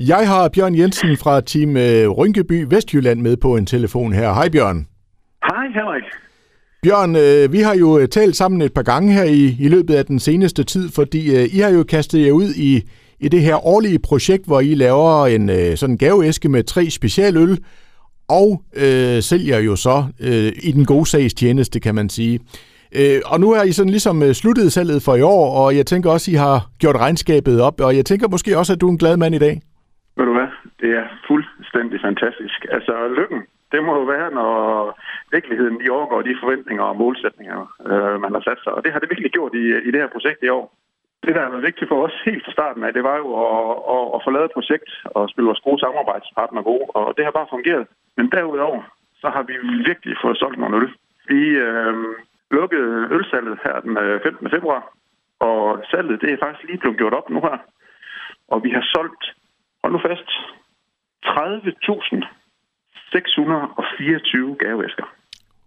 Jeg har Bjørn Jensen fra Team øh, Rynkeby Vestjylland med på en telefon her. Hej Bjørn. Hej Henrik. Bjørn, øh, vi har jo øh, talt sammen et par gange her i, i løbet af den seneste tid, fordi I har jo kastet jer ud i, i det her årlige projekt, hvor I laver en sådan gaveæske med tre specialøl, og øh, sælger jo så øh, i den gode sags tjeneste, kan man sige. Øh, og nu har I sådan ligesom sluttet salget for i år, og jeg tænker også, I har gjort regnskabet op, og jeg tænker måske også, at du er en glad mand i dag. Det er fuldstændig fantastisk. Altså, lykken, det må jo være, når virkeligheden de overgår de forventninger og målsætninger, øh, man har sat sig. Og det har det virkelig gjort i, i det her projekt i år. Det, der har været vigtigt for os helt fra starten af, det var jo at, at, at få lavet et projekt og spille vores gode samarbejdspartner gode. Og det har bare fungeret. Men derudover, så har vi virkelig fået solgt nogle øl. Vi, øh, lukkede ølsalget her den øh, 15. Februar, og salget det er faktisk lige blevet gjort op nu her. Og vi har solgt, hold nu fast, 30.624 gaveæsker.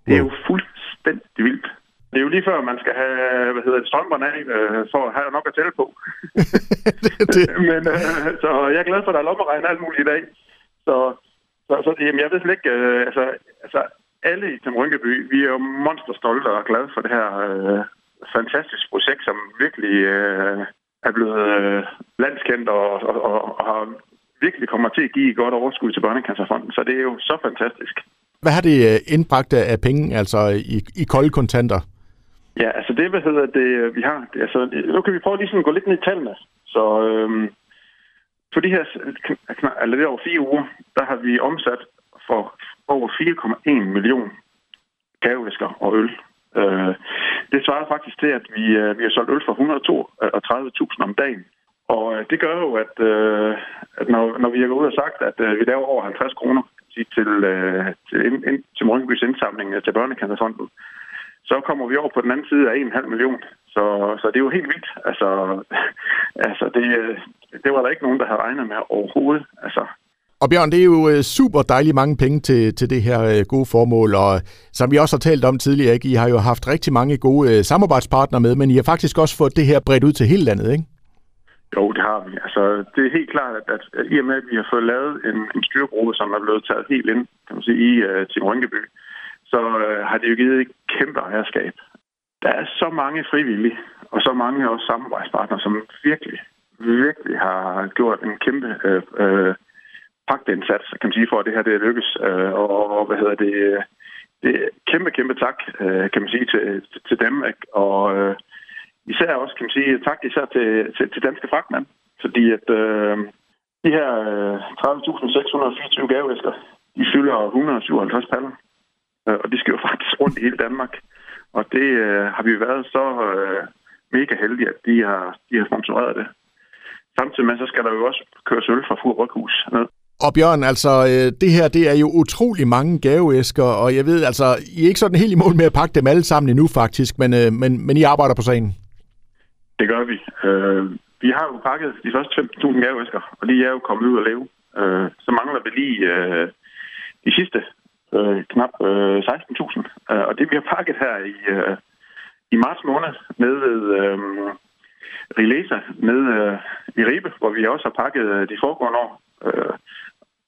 Det er jo fuldstændig vildt. Det er jo lige før, man skal have hvad hedder det, strømperne af, øh, for at have nok at tælle på. det. Men, øh, så jeg er glad for, at der er lommeregn alt muligt i dag. Så, så, så jamen, jeg ved slet ikke, øh, altså, altså alle i Tim Rynkeby, vi er jo monsterstolte og glade for det her øh, fantastiske projekt, som virkelig øh, er blevet øh, landskendt og, og, og, og har kommer til at give et godt overskud til Børnecancerfonden. Så det er jo så fantastisk. Hvad har det øh, indbragt af penge, altså i, i kolde kontanter? Ja, altså det, hvad hedder det, vi har, altså, nu kan vi prøve lige at gå lidt ned i tallene. Så øhm, for de her, eller det over fire uger, der har vi omsat for over 4,1 million gavevæsker og øl. Øh, det svarer faktisk til, at vi, øh, vi har solgt øl for 132.000 om dagen. Og øh, det gør jo, at, øh, at når, når vi har gået ud og sagt, at øh, vi laver over 50 kroner til, til, ind, til, til Morgenbys indsamling til Børnekancerfonden, så kommer vi over på den anden side af 1,5 million. Så, så det er jo helt vildt. Altså, altså det, det var der ikke nogen, der havde regnet med overhovedet. Altså, og Bjørn, det er jo super dejligt mange penge til, til det her gode formål, og som vi også har talt om tidligere, ikke? I har jo haft rigtig mange gode samarbejdspartnere med, men I har faktisk også fået det her bredt ud til hele landet, ikke? Jo, det har vi. Altså, det er helt klart, at, at, at i og med, at vi har fået lavet en, en styregruppe, som er blevet taget helt ind, kan man sige, i øh, uh, Team Rynkeby, så uh, har det jo givet et kæmpe ejerskab. Der er så mange frivillige, og så mange også samarbejdspartnere, som virkelig, virkelig har gjort en kæmpe øh, uh, uh, indsats, kan man sige, for at det her det lykkes. Uh, og, og hvad hedder det, det er kæmpe, kæmpe tak, uh, kan man sige, til, til dem. Ikke? Og Uh, især også, kan man sige, tak især til, til, til danske fragtmænd, fordi at øh, de her øh, 30.624 gaveæsker, de fylder 157 paller. Øh, og de skal jo faktisk rundt i hele Danmark. Og det øh, har vi været så øh, mega heldige, at de har, de har sponsoreret det. Samtidig med, så skal der jo også køres øl fra Fur Ryghus ned. Og Bjørn, altså, øh, det her, det er jo utrolig mange gaveæsker, og jeg ved, altså, I er ikke sådan helt i mål med at pakke dem alle sammen endnu, faktisk, men, øh, men, men I arbejder på sagen. Det gør vi. Øh, vi har jo pakket de første 5.000 gaveæsker, og de er jo kommet ud at leve. Øh, så mangler vi lige øh, de sidste øh, knap øh, 16.000. Øh, og det vi har pakket her i, øh, i marts måned med øh, Rilesa nede øh, i Ribe, hvor vi også har pakket øh, de foregående år. Øh,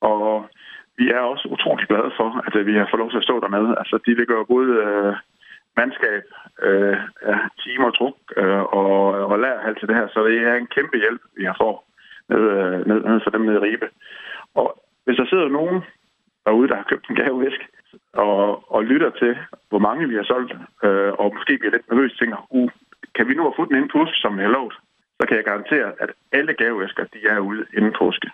og vi er også utrolig glade for, at øh, vi har fået lov til at stå dernede. Altså, de ligger jo både øh, mandskab, øh, timer og truk øh, og, og lærerhal til det her, så det er en kæmpe hjælp, vi har fået ned, øh, ned, ned for dem nede i Ribe. Og hvis der sidder nogen derude, der har købt en gavevæsk, og, og lytter til, hvor mange vi har solgt, øh, og måske bliver lidt nervøs tænker, uh, kan vi nu have fået den inden påske, som vi har lovet, så kan jeg garantere, at alle gavevæsker, de er ude inden påske.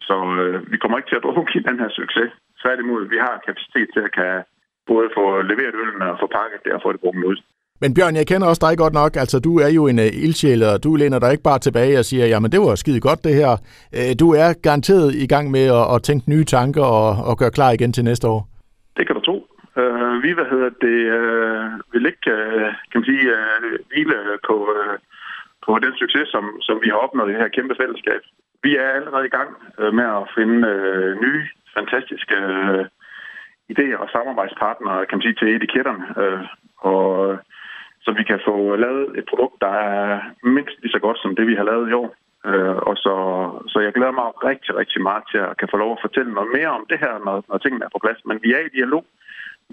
Så øh, vi kommer ikke til at drukne den her succes. Tværtimod, vi har kapacitet til at kan både få leveret øllen og få pakket det og få det brugt ud. Men Bjørn, jeg kender også dig godt nok. Altså, du er jo en uh, ildsjæl, og du læner dig ikke bare tilbage og siger, jamen det var skide godt det her. Uh, du er garanteret i gang med at, at tænke nye tanker og, og gøre klar igen til næste år. Det kan du tro. Uh, vi, hvad hedder det, uh, vil ikke, uh, kan man sige, uh, hvile på, uh, på den succes, som, som vi har opnået i det her kæmpe fællesskab. Vi er allerede i gang øh, med at finde øh, nye, fantastiske øh, idéer og samarbejdspartnere, kan man sige, til etiketterne. Øh, og øh, så vi kan få lavet et produkt, der er mindst lige så godt som det, vi har lavet i år. Øh, og så, så jeg glæder mig rigtig, rigtig meget til at kan få lov at fortælle noget mere om det her, når, når tingene er på plads. Men vi er i dialog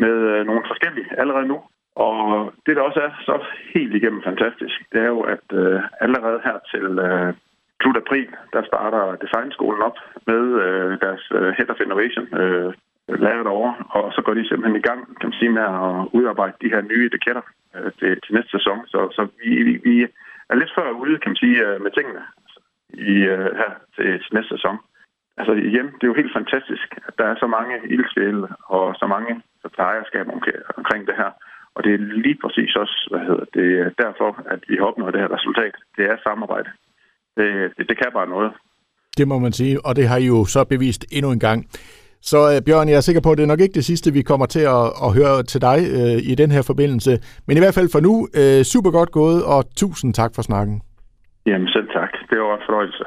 med øh, nogle forskellige allerede nu. Og det, der også er så helt igennem fantastisk, det er jo, at øh, allerede her til øh, slut april, der starter Designskolen op med øh, deres øh, Head of Innovation øh, lager derovre, og så går de simpelthen i gang, kan man sige, med at udarbejde de her nye etiketter øh, til, til næste sæson. Så, så vi, vi, vi er lidt før ude, kan man sige, øh, med tingene altså, i, øh, her til, til næste sæson. Altså igen, det er jo helt fantastisk, at der er så mange ildsjæle og så mange der tager ejerskab omkring det her. Og det er lige præcis også, hvad hedder det, derfor, at vi har opnået det her resultat. Det er samarbejde. Det, det, det kan bare noget. Det må man sige, og det har I jo så bevist endnu en gang. Så øh, Bjørn, jeg er sikker på, at det er nok ikke det sidste, vi kommer til at, at høre til dig øh, i den her forbindelse. Men i hvert fald for nu, øh, super godt gået, og tusind tak for snakken. Jamen selv tak. Det var en fornøjelse.